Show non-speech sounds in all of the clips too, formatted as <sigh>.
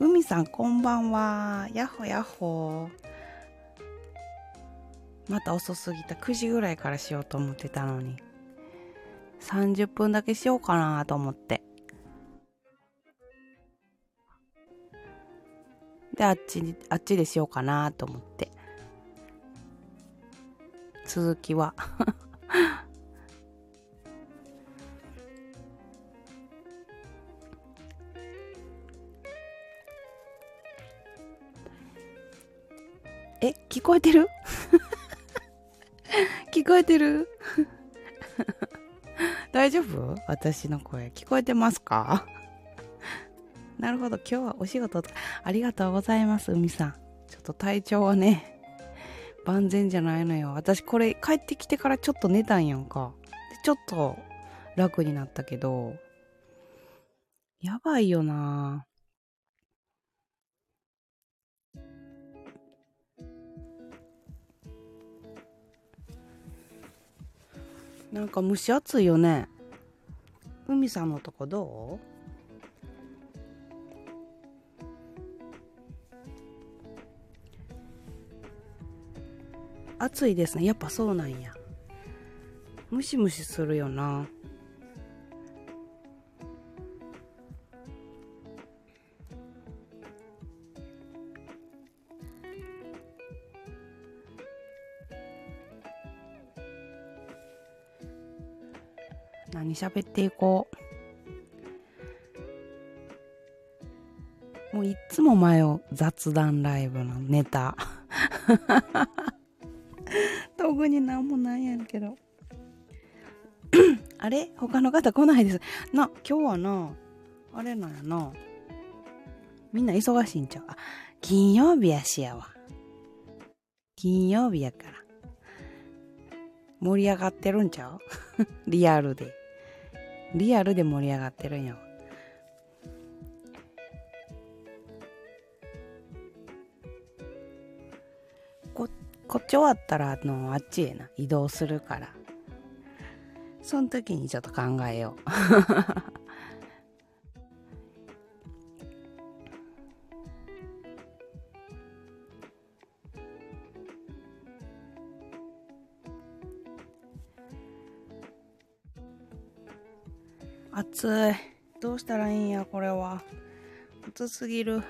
海さんこんばんは。やっほやっほ。また遅すぎた。9時ぐらいからしようと思ってたのに。30分だけしようかなと思って。で、あっちに、あっちでしようかなと思って。続きはこえてる？聞こえてる？<laughs> <laughs> 大丈夫？私の声。聞こえてますか？なるほど。今日はお仕事ありがとうございます、海さん。ちょっと体調はね、万全じゃないのよ。私これ帰ってきてからちょっと寝たんやんか。ちょっと楽になったけど、やばいよななんか蒸し暑いよね。海さんのとこどう？暑いですね。やっぱそうなんや。ムシムシするよな。何喋っていこう。もういつも前を雑談ライブのネタ。<laughs> 特になんもないやんけど。<coughs> あれ？他の方来ないです。な、今日はな、あれなんやな。みんな忙しいんちゃう？あ、金曜日やしやわ。金曜日やから。盛り上がってるんちゃう？<laughs> リアルで。リアルで盛り上がってるんやわ。こ、こっち終わったら、あの、あっちへな、移動するから。その時にちょっと考えよう。暑い。どうしたらいいんや、これは。暑すぎる。<coughs>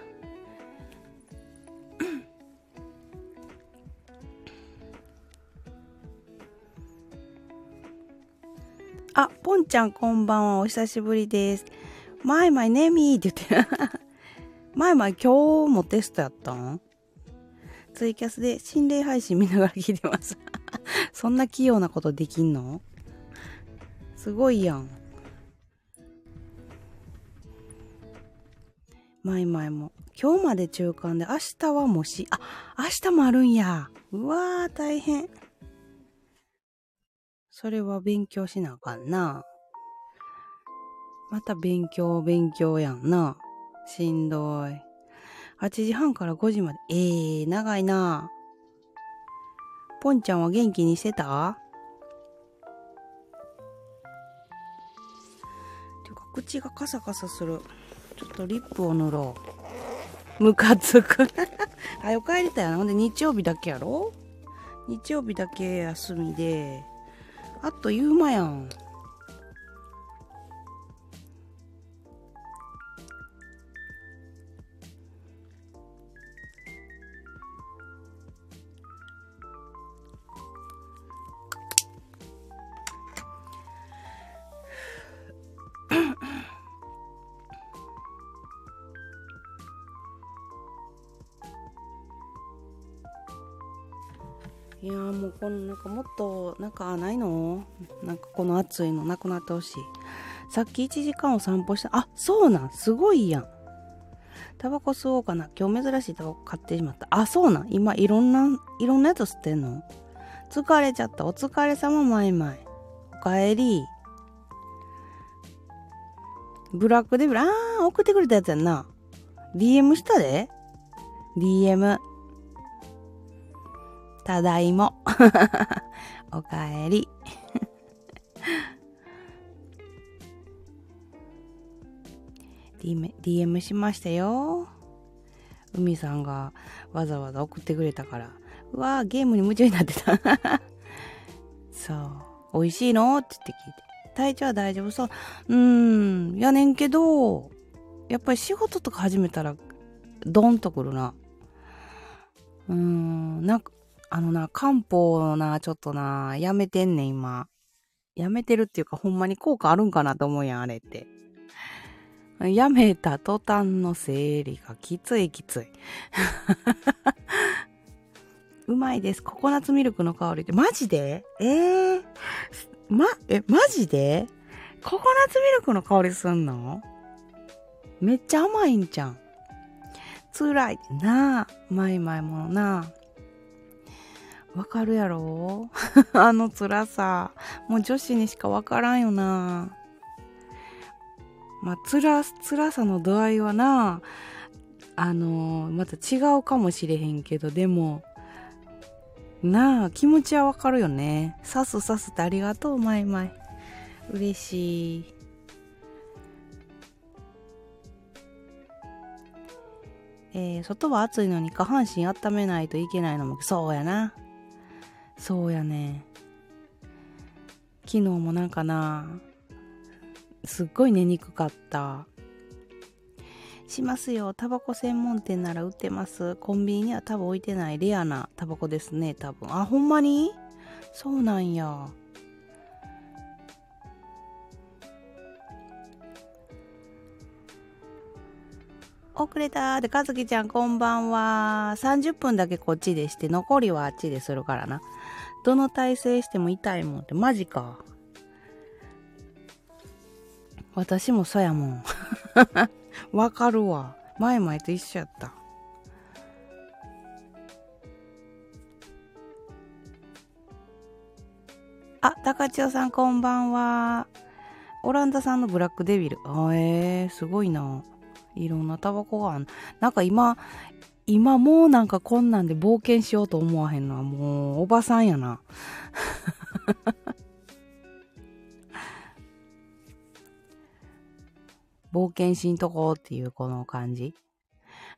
あ、ポンちゃんこんばんは。お久しぶりです。マイマイネミーって言ってる。<laughs> マイマイ今日もテストやったん？ツイキャスで心霊配信見ながら聞いてます。<laughs> そんな器用なことできんの？すごいやん。マイマイも。今日まで中間で明日はもし、あ、明日もあるんや。うわー、大変。それは勉強しなあかんな。また勉強、勉強やんな。しんどい。8時半から5時まで。ええー、長いな。ポンちゃんは元気にしてた？ていうか、口がカサカサする。ちょっとリップを塗ろう。ムカつく。<laughs> あよ帰りたよな。ほんで日曜日だけやろ？日曜日だけ休みで、あっという間やん。このなんかもっとなんかないの？なんかこの暑いのなくなってほしい。さっき1時間お散歩したあそうなん。すごいやん。タバコ吸おうかな。今日珍しいタバコ買ってしまった。あそうなん。今いろんないろんなやつ吸ってんの？疲れちゃった。お疲れ様マイマイおかえり。ブラックデビル。あー送ってくれたやつやんな。DM したで。DM ただいも。<laughs> おかえり。DM, DM しましたよ。海さんがわざわざ送ってくれたから、うわーゲームに夢中になってた。<laughs> そう。美味しいの？ってって聞いて。体調は大丈夫そう。うーん、やねんけど、やっぱり仕事とか始めたら、ドンとくるな。うーん、なんか、あのな、漢方な、ちょっとな、やめてんねん、今。やめてるっていうか、ほんまに効果あるんかなと思うやん、あれって。やめた途端の生理がきついきつい。<laughs> うまいです。ココナッツミルクの香りって。マジで？えー、ま、え、マジで？ココナッツミルクの香りすんの？めっちゃ甘いんじゃん。辛いなあ。まいまいものなわかるやろ？<laughs> あの辛さ。もう女子にしかわからんよなまあ、辛、辛さの度合いはなあのー、また違うかもしれへんけど、でも、なあ、気持ちはわかるよね。さすさすってありがとう、まいまい。嬉しい。えー、外は暑いのに下半身温めないといけないのも、そうやな。そうやね。昨日もなんかな、すっごい寝にくかった。しますよ。タバコ専門店なら売ってます。コンビニには多分置いてないレアなタバコですね、多分。あ、ほんまに？そうなんや。遅れたで、かずきちゃんこんばんは。30分だけこっちでして、残りはあっちでするからな。どの体勢しても痛いもんって、マジか。私もそやもん。<laughs> わかるわ。前々と一緒やった。あ、高千代さんこんばんは。オランダ産のブラックデビル。あえー、すごいな。いろんなタバコがあんなんか今、今もうなんかこんなんで冒険しようと思わへんのはもうおばさんやな。<laughs> 冒険しんとこうっていうこの感じ。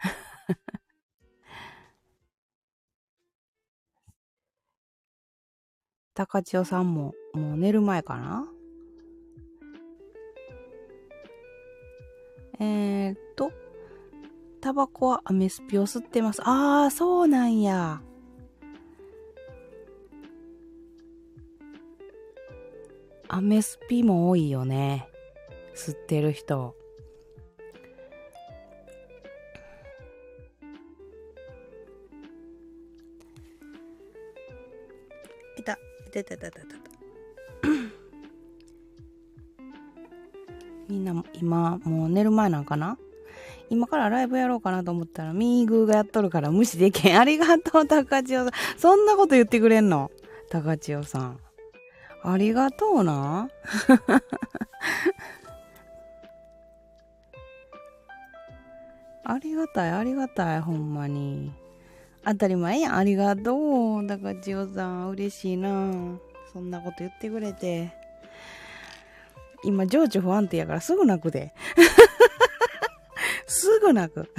<laughs> 高千代さんももう寝る前かな？えー、っと、タバコはアメスピを吸ってます。ああ、そうなんや。アメスピも多いよね。吸ってる人。いた。いたいたいたいた。<coughs> みんな今もう寝る前なんかな？今からライブやろうかなと思ったら、ミーグーがやっとるから無視できん。ありがとう、高千代さん。そんなこと言ってくれんの？高千代さん。ありがとうな。<laughs> ありがたい、ありがたい、ほんまに。当たり前やん、ありがとう。高千代さん、嬉しいな。そんなこと言ってくれて。今、情緒不安定やからすぐ泣くで。すぐ泣く。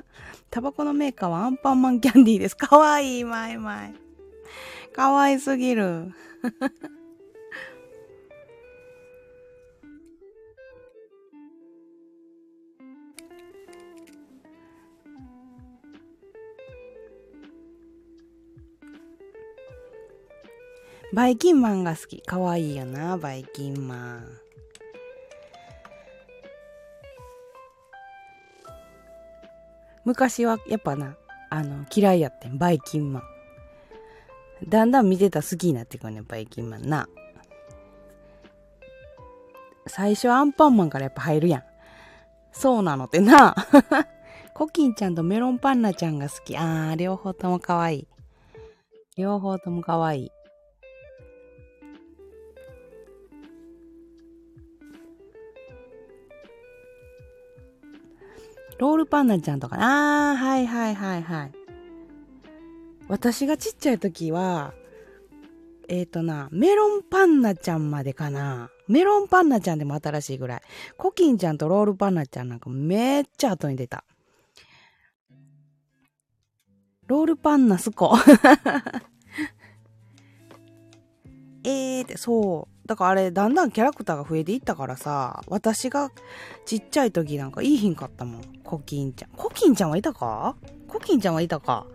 <laughs> タバコのメーカーはアンパンマンキャンディーです。かわいい、まいまい。かわいすぎる。<laughs> バイキンマンが好き。かわいいよな、バイキンマン。昔はやっぱな、あの、嫌いやってん、バイキンマン。だんだん見てたら好きになってくるね、バイキンマンな。最初アンパンマンからやっぱ入るやん。そうなのってな。<laughs> コキンちゃんとメロンパンナちゃんが好き。あー、両方とも可愛い。両方とも可愛い。ロールパンナちゃんとか、あー、はいはいはいはい。私がちっちゃい時は、えっ、ー、とな、メロンパンナちゃんまでかな。メロンパンナちゃんでも新しいぐらい。コキンちゃんとロールパンナちゃんなんかめっちゃ後に出た。ロールパンナスコ。<laughs> えーって、そう。だからあれ、だんだんキャラクターが増えていったからさ、私がちっちゃい時なんかいいひんかったもん。コキンちゃん。コキンちゃんはいたか？コキンちゃんはいたか？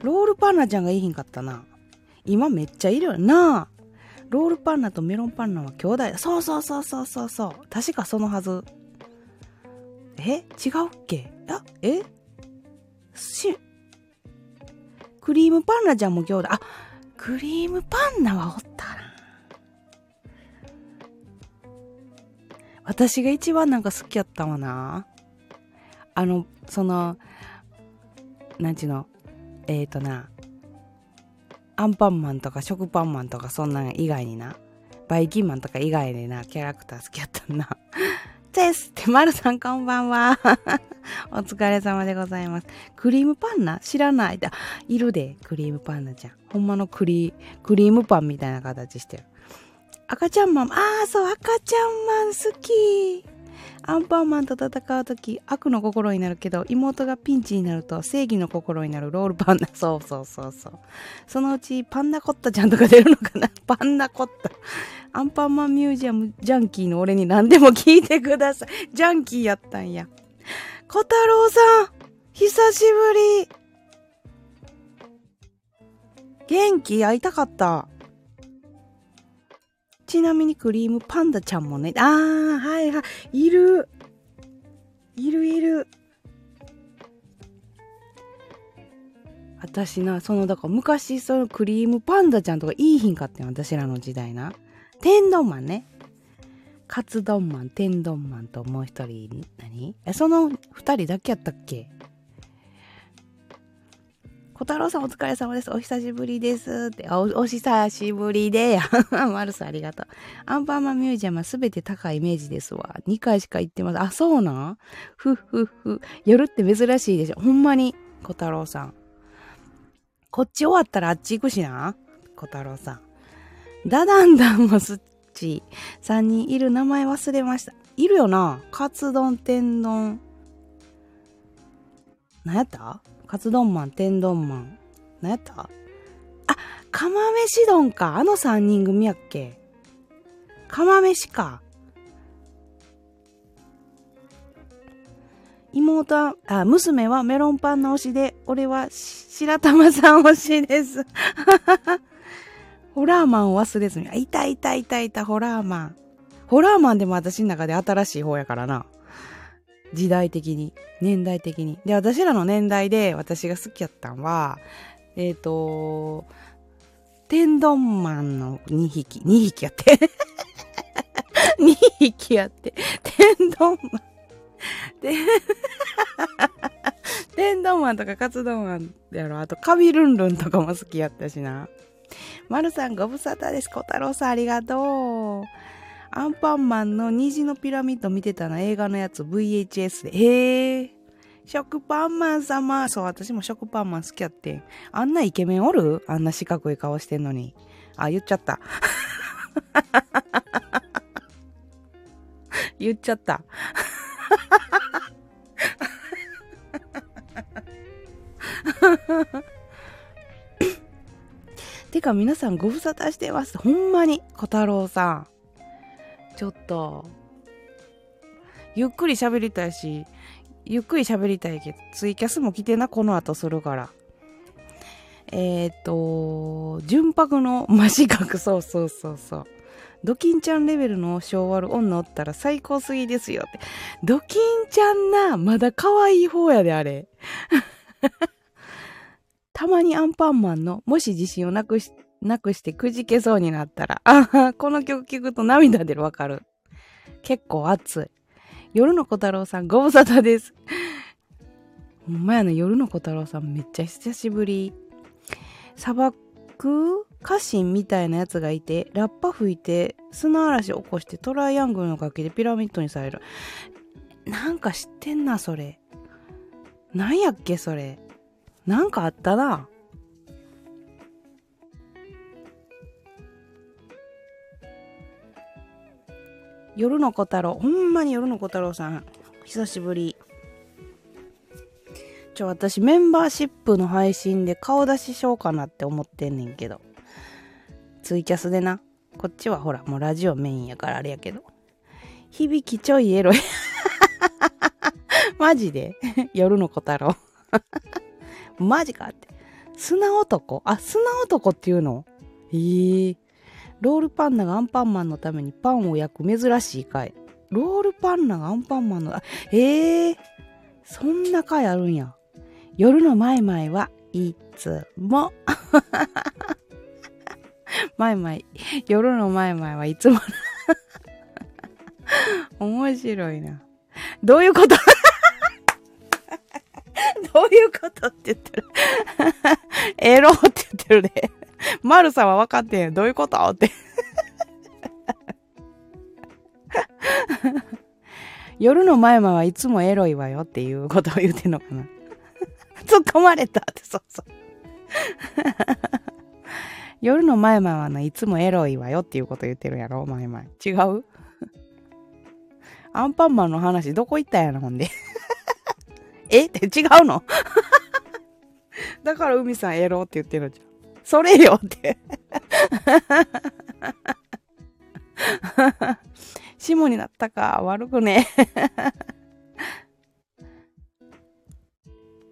ロールパンナちゃんがいいひんかったな。今めっちゃいるよなあ。ロールパンナとメロンパンナは兄弟そうそうそうそうそうそう。確かそのはず。え？違うっけ？あ、え？し、クリームパンナちゃんも兄弟。あ、クリームパンナはおったな。私が一番なんか好きやったわな。あの、その、なんちゅうの、えっ、ー、とな、アンパンマンとか食パンマンとかそんなん以外にな、バイキンマンとか以外でな、キャラクター好きやったんな。ですって、まるさんこんばんは。<laughs> お疲れ様でございます。クリームパンナ？知らないだ。いるで、クリームパンナちゃん。ほんまのクリクリームパンみたいな形してる。赤ちゃんマン、ああ、そう、赤ちゃんマン好き。アンパンマンと戦うとき、悪の心になるけど、妹がピンチになると正義の心になるロールパンダ。<laughs> そうそうそうそう。そのうちパンナコッタちゃんとか出るのかな？<laughs> パンナコッタ。アンパンマンミュージアムジャンキーの俺に何でも聞いてください。ジャンキーやったんや。小太郎さん久しぶり元気？会いたかった？ちなみにクリームパンダちゃんもね、あー、はいはい、いる。いるいる。私な、その、だから昔、そのクリームパンダちゃんとかいいひんかってん、私らの時代な。天丼マンね。カツ丼マン、天丼マンともう一人、何？え、その二人だけやったっけ？小太郎さんお疲れ様です。お久しぶりです。って、お、お久しぶりで、<laughs> マルスありがとう。アンパンマンミュージアムはすべて高いイメージですわ。2回しか行ってます。あ、そうなん？ふっふっふ。夜って珍しいでしょ。ほんまに、小太郎さん。こっち終わったらあっち行くしな。小太郎さん。ダダンダンもすっち。3人いる名前忘れました。いるよな。カツ丼、天丼。何やった？カツ丼マン、天丼マン。何やった？あ、釜飯丼か。あの三人組やっけ？釜飯か。妹は、あ、娘はメロンパンの推しで、俺は白玉さん推しです。ホラーマンを忘れずに。いたいたいたいた、ホラーマン。ホラーマンでも私の中で新しい方やからな。時代的に、年代的に。で、私らの年代で私が好きやったんは、えっ、ー、と、天丼マンの2匹、2匹やって。<laughs> 2匹やって。天丼マン。天丼マンとかカツ丼マンやろ。あと、カビルンルンとかも好きやったしな。まるさんご無沙汰です。小太郎さんありがとう。アンパンマンの虹のピラミッド見てたな、映画のやつ VHS で。へえ。食パンマン様。そう、私も食パンマン好きやってん。あんなイケメンおる？あんな四角い顔してんのに。あ、言っちゃった。<laughs> 言っちゃった。か皆さんご無沙汰してます。ほんまに、小太郎さん。ちょっと、ゆっくり喋りたいし、ゆっくり喋りたいけど、ツイキャスも来てな、この後するから。えっ、ー、と、純白の真四角、そうそうそうそう。ドキンちゃんレベルの昭和の女おったら最高すぎですよって。ドキンちゃんな、まだ可愛い方やで、あれ。たまにアンパンマンの、もし自信をなくしなくしてくじけそうになったら、あこの曲聴くと涙出るわかる。結構熱い。夜の小太郎さんご無沙汰です。ほんまやな、夜の小太郎さんめっちゃ久しぶり。砂漠家臣みたいなやつがいて、ラッパ吹いて、砂嵐起こしてトライアングルの崖でピラミッドにされる。なんか知ってんな、それ。なんやっけ、それ。なんかあったな。夜の小太郎、ほんまに夜の小太郎さん、久しぶり。ちょ、私メンバーシップの配信で顔出ししようかなって思ってんねんけど。ツイキャスでな。こっちはほら、もうラジオメインやからあれやけど。響きちょいエロい。<laughs> マジで？<laughs> 夜の小太郎。マジかって。砂男あ、砂男っていうの？ええ、ロールパンナがアンパンマンのためにパンを焼く珍しい回。ロールパンナがアンパンマンの、ええー、そんな回あるんや。夜のマイマイはいつも。マイマイ、夜のマイマイはいつも。面白いな。どういうこと？どういうことって言ってる。エロって言ってるで。マルさんは分かってんどういうこと？って。<laughs> 夜の前マはいつもエロいわよっていうことを言ってんのかな。<laughs> 突っ込まれたって、そうそう。<laughs> 夜の前マはないつもエロいわよっていうこと言ってるやろ、前々。違う？アンパンマンの話どこ行ったんやな、ほんで。え？って違うの？<laughs> だから海さんエロって言ってるじゃん。それよって <laughs> 下になったか。悪くね。<laughs>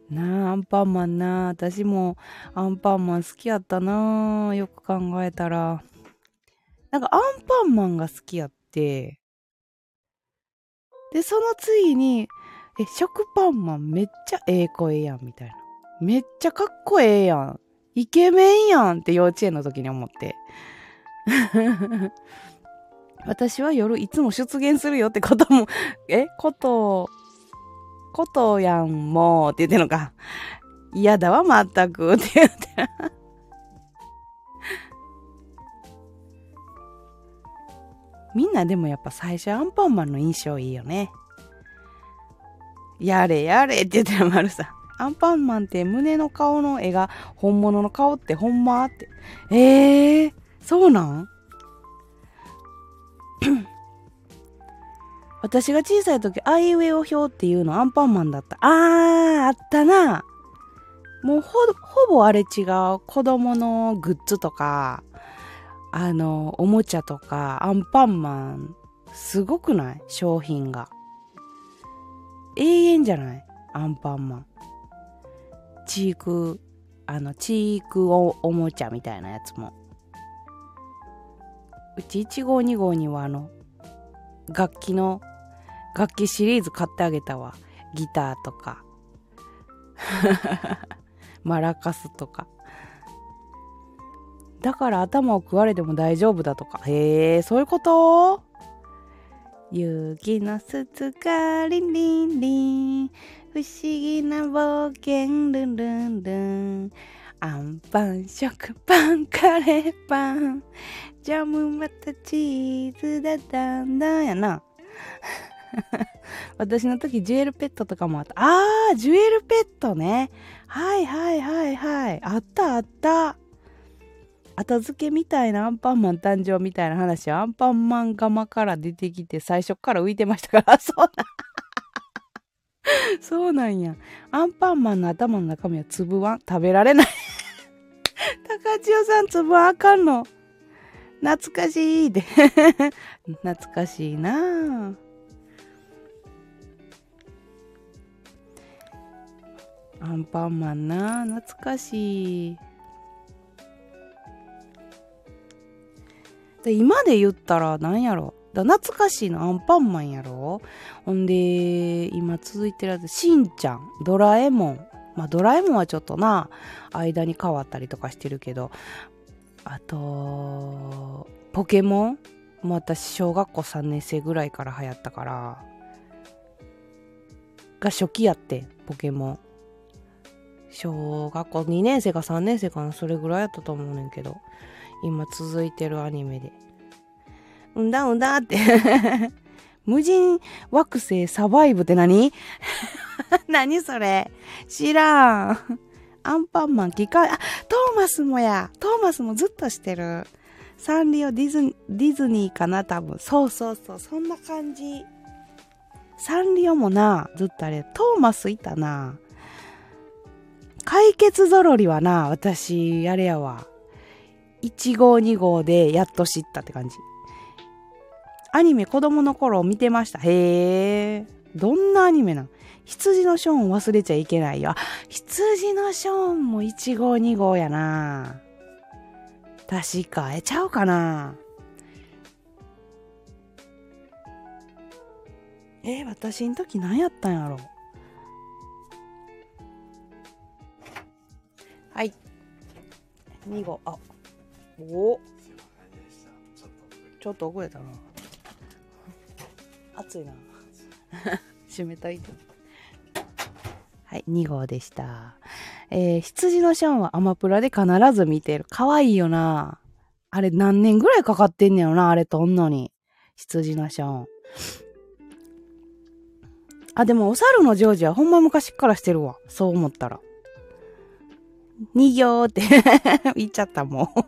なあ、アンパンマンなあ。私もアンパンマン好きやったなあ。よく考えたら。なんかアンパンマンが好きやって。で、その次に、え、食パンマンめっちゃええ声やん、みたいな。めっちゃかっこええやん。イケメンやんって幼稚園の時に思って。<laughs> 私は夜いつも出現するよってことも、<laughs> えこと、ことやんもうって言ってんのか。嫌だわ、まったくって言って。<laughs> みんなでもやっぱ最初アンパンマンの印象いいよね。やれやれって言ってる丸さん。アンパンマンって胸の顔の絵が本物の顔ってほんまって。えー、そうなん？<coughs> 私が小さい時、アイウェイオ表っていうのアンパンマンだった。あー、あったな。もうほ、ほぼあれ違う。子供のグッズとか、あの、おもちゃとか、アンパンマン、すごくない？商品が。永遠じゃない？アンパンマン。チーク、あの、チークおおもちゃみたいなやつも。うち1号2号にはあの、楽器の、楽器シリーズ買ってあげたわ。ギターとか。<laughs> マラカスとか。だから頭を食われても大丈夫だとか。へえ、そういうこと？雪のすつかりんりんり。不思議な冒険。ルンルンルン。アンパン食パンカレーパン。ジャムまたチーズだだんだん。やな。<laughs> 私の時ジュエルペットとかもあった。あージュエルペットね。はいはいはいはい。あったあった。後付けみたいなアンパンマン誕生みたいな話はアンパンマン釜から出てきて最初から浮いてましたから <laughs> そうな <laughs> そうなんや。アンパンマンの頭の中身は粒あん。食べられない <laughs> 高千代さん粒あんあかんの。懐かしいで懐かしいなアンパンマンな懐かしい。で今で言ったら何やろ？だ懐かしいのアンパンマンやろ？ほんで、今続いてるやつ、しんちゃん、ドラえもん。まあ、ドラえもんはちょっとな、間に変わったりとかしてるけど、あと、ポケモン。も私、小学校3年生ぐらいから流行ったから、が初期やって、ポケモン。小学校2年生か3年生かな、それぐらいやったと思うねんけど、今続いてるアニメで。うんだうんだって <laughs> 無人惑星サバイブって何？<laughs> 何それ？知らん。アンパンマン機械、あ、トーマスもや。トーマスもずっとしてる。サンリオディズディズニーかな？多分。そうそうそう。そんな感じ。サンリオもな、ずっとあれ、トーマスいたな。解決ぞろりはな、私、あれやわ。1号2号でやっと知ったって感じ。アニメ子供の頃見てました。へえ。どんなアニメなん？羊のショーン忘れちゃいけないよ。羊のショーンも1号2号やな。確か、えちゃうかな？え私ん時何やったんやろ？はい2号あお。ちょっと遅れたな。暑いな。<laughs> 閉めといてはい2号でした。えー、羊のシャンはアマプラで必ず見てる。かわいいよな。あれ何年ぐらいかかってんねやろなあれとんのに。羊のシャン。あ、でもお猿のジョージはほんま昔っからしてるわ。そう思ったら。二行って <laughs> 言っちゃったもう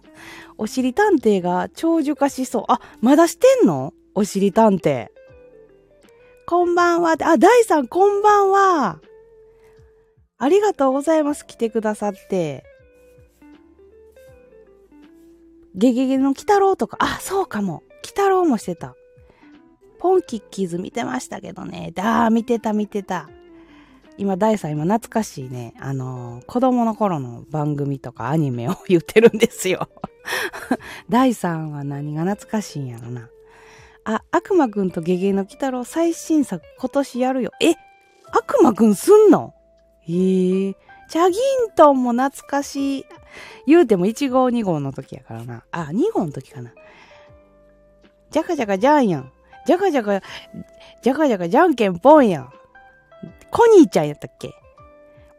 おしり探偵が長寿化しそう。あ、まだしてんの？おしり探偵。こんばんは。あ、大さんこんばんは。ありがとうございます。来てくださって。ゲゲゲの鬼太郎とか、あ、そうかも。鬼太郎もしてた。ポンキッキーズ見てましたけどね。だー、見てた見てた。今、大さん今懐かしいね。あのー、子供の頃の番組とかアニメを言ってるんですよ。<laughs> 大さんは何が懐かしいんやろな。あ、悪魔くんとゲゲの鬼太郎最新作今年やるよ。え悪魔くんすんの？へえ。チャギントンも懐かしい。言うても1号2号の時やからな。あ、2号の時かな。じゃかじゃかじゃんやん。じゃかじゃか、じゃかじゃかじゃんけんぽんやん。コニーちゃんやったっけ？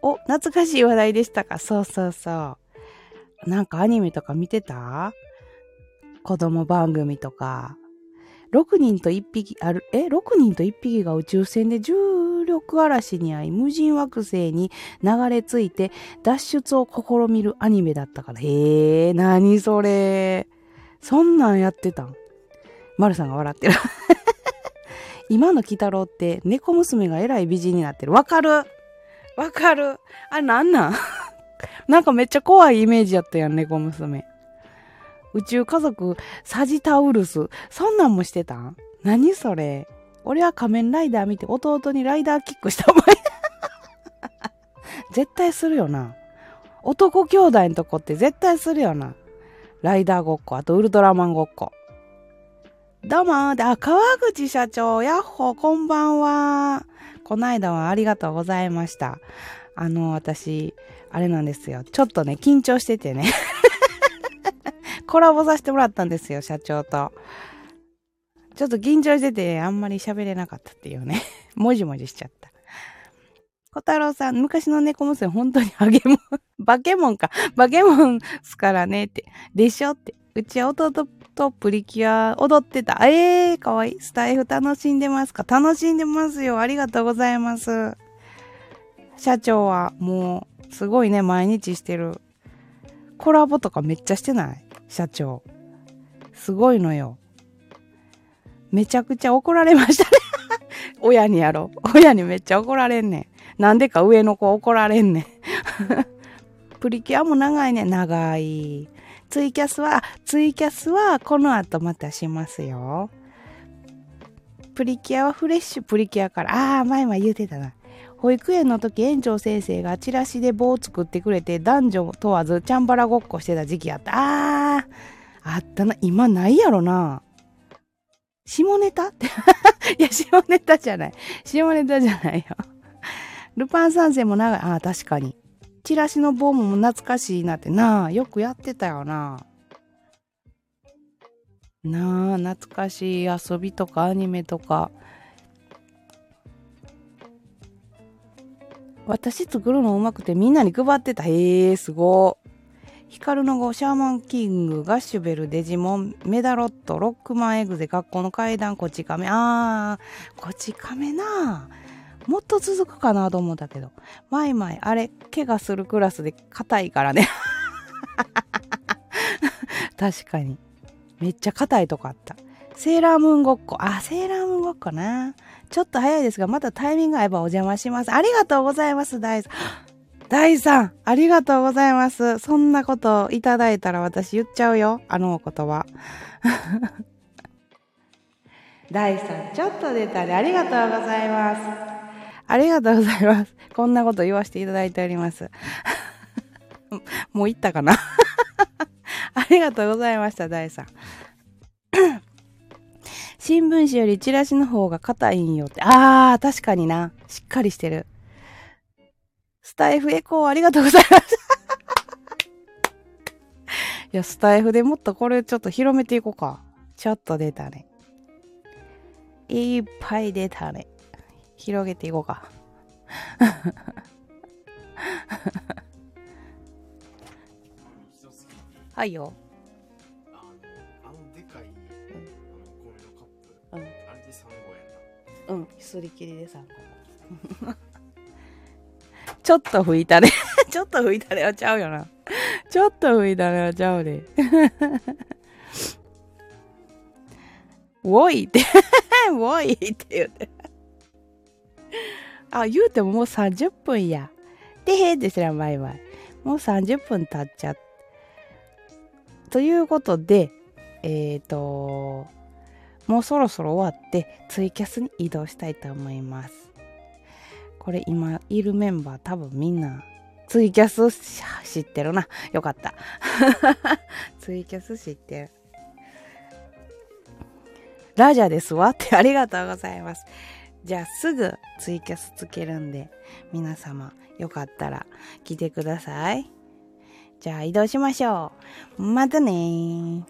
お、懐かしい話題でしたか？そうそうそう。なんかアニメとか見てた？子供番組とか。6人と1匹、ある、え ?6 人と1匹が宇宙船で重力嵐に遭い、無人惑星に流れ着いて脱出を試みるアニメだったから。へえ、なにそれ。そんなんやってたん？丸さんが笑ってる今の鬼太郎って猫娘がえらい美人になってる。わかる？わかるあれなんなん？<laughs> なんかめっちゃ怖いイメージやったやん、猫娘。宇宙家族サジタウルス。そんなんもしてたん？何それ？俺は仮面ライダー見て弟にライダーキックしたもん。<laughs> 絶対するよな。男兄弟のとこって絶対するよな。ライダーごっこ、あとウルトラマンごっこ。どうもあ、川口社長、やっほ、こんばんは。こないだはありがとうございました。あの、私、あれなんですよ。ちょっとね、緊張しててね。<laughs> コラボさせてもらったんですよ、社長と。ちょっと緊張してて、あんまり喋れなかったっていうね。<laughs> もじもじしちゃった。小太郎さん、昔の猫娘、本当にハゲモン、バケモンか。バケモンすからねって。でしょって。うちは弟とプリキュア踊ってた。ええー、かわいい。スタイフ楽しんでますか？楽しんでますよ。ありがとうございます。社長はもう、すごいね、毎日してる。コラボとかめっちゃしてない？社長。すごいのよ。めちゃくちゃ怒られましたね <laughs> 親にやろう。親にめっちゃ怒られんねん。なんでか上の子怒られんねん <laughs> プリキュアも長いね。長い。ツイキャスは、ツイキャスはこの後またしますよ。プリキュアはフレッシュプリキュアから、ああ、前々言うてたな。保育園の時園長先生がチラシで棒を作ってくれて男女問わずチャンバラごっこしてた時期あった。あー、あったな。今ないやろな。下ネタ？っ <laughs> ていや、下ネタじゃない。下ネタじゃないよ。ルパン三世も長い。ああ、確かに。チラシの棒も懐かしいなってなあ、よくやってたよな。なあ、懐かしい遊びとかアニメとか。私作るのうまくてみんなに配ってた。へえ、すごヒカルの語、シャーマンキング、ガッシュベル、デジモン、メダロット、ロックマンエグゼ、学校の階段、こち亀。あー、こち亀なあ。もっと続くかなと思ったけど。マイマイ、あれ、怪我するクラスで硬いからね。<laughs> 確かに。めっちゃ硬いとこあった。セーラームーンごっこ。あ、セーラームーンごっこな。ちょっと早いですが、またタイミング合えばお邪魔します。ありがとうございます、大さん。<gasps> 大さん、ありがとうございます。そんなこといただいたら私言っちゃうよ。あのお言葉。<laughs> 大さん、ちょっと出たでありがとうございます。ありがとうございます。<laughs> こんなこと言わせていただいております。<laughs> もう行ったかな？<laughs> ありがとうございました、大さん。<coughs> 新聞紙よりチラシの方が硬いんよって。あー、確かにな。しっかりしてる。スタイフエコーありがとうございます。いや、スタイフでもっとこれちょっと広めていこうか。ちょっと出たね。いっぱい出たね。広げていこうか。はいよ。あの、でかい、うん、あの、米のカップ。うん。あれで3個やな。うん、すり切りで3個。ちょっと拭いたね。<laughs> ちょっと拭いたねはちゃうよな。ちょっと拭いたねはちゃうで。<laughs> おいって <laughs> おいって言って。あ、言うてももう30分や。でへって知らんバイバイ。もう30分経っちゃっということで、えっ、ー、と、もうそろそろ終わってツイキャスに移動したいと思います。これ今いるメンバー多分みんなツイキャス知ってるな。よかった。<laughs> ツイキャス知ってる。ラジャですわってありがとうございます。じゃあすぐツイキャスつけるんで皆様よかったら来てください。じゃあ移動しましょう。またね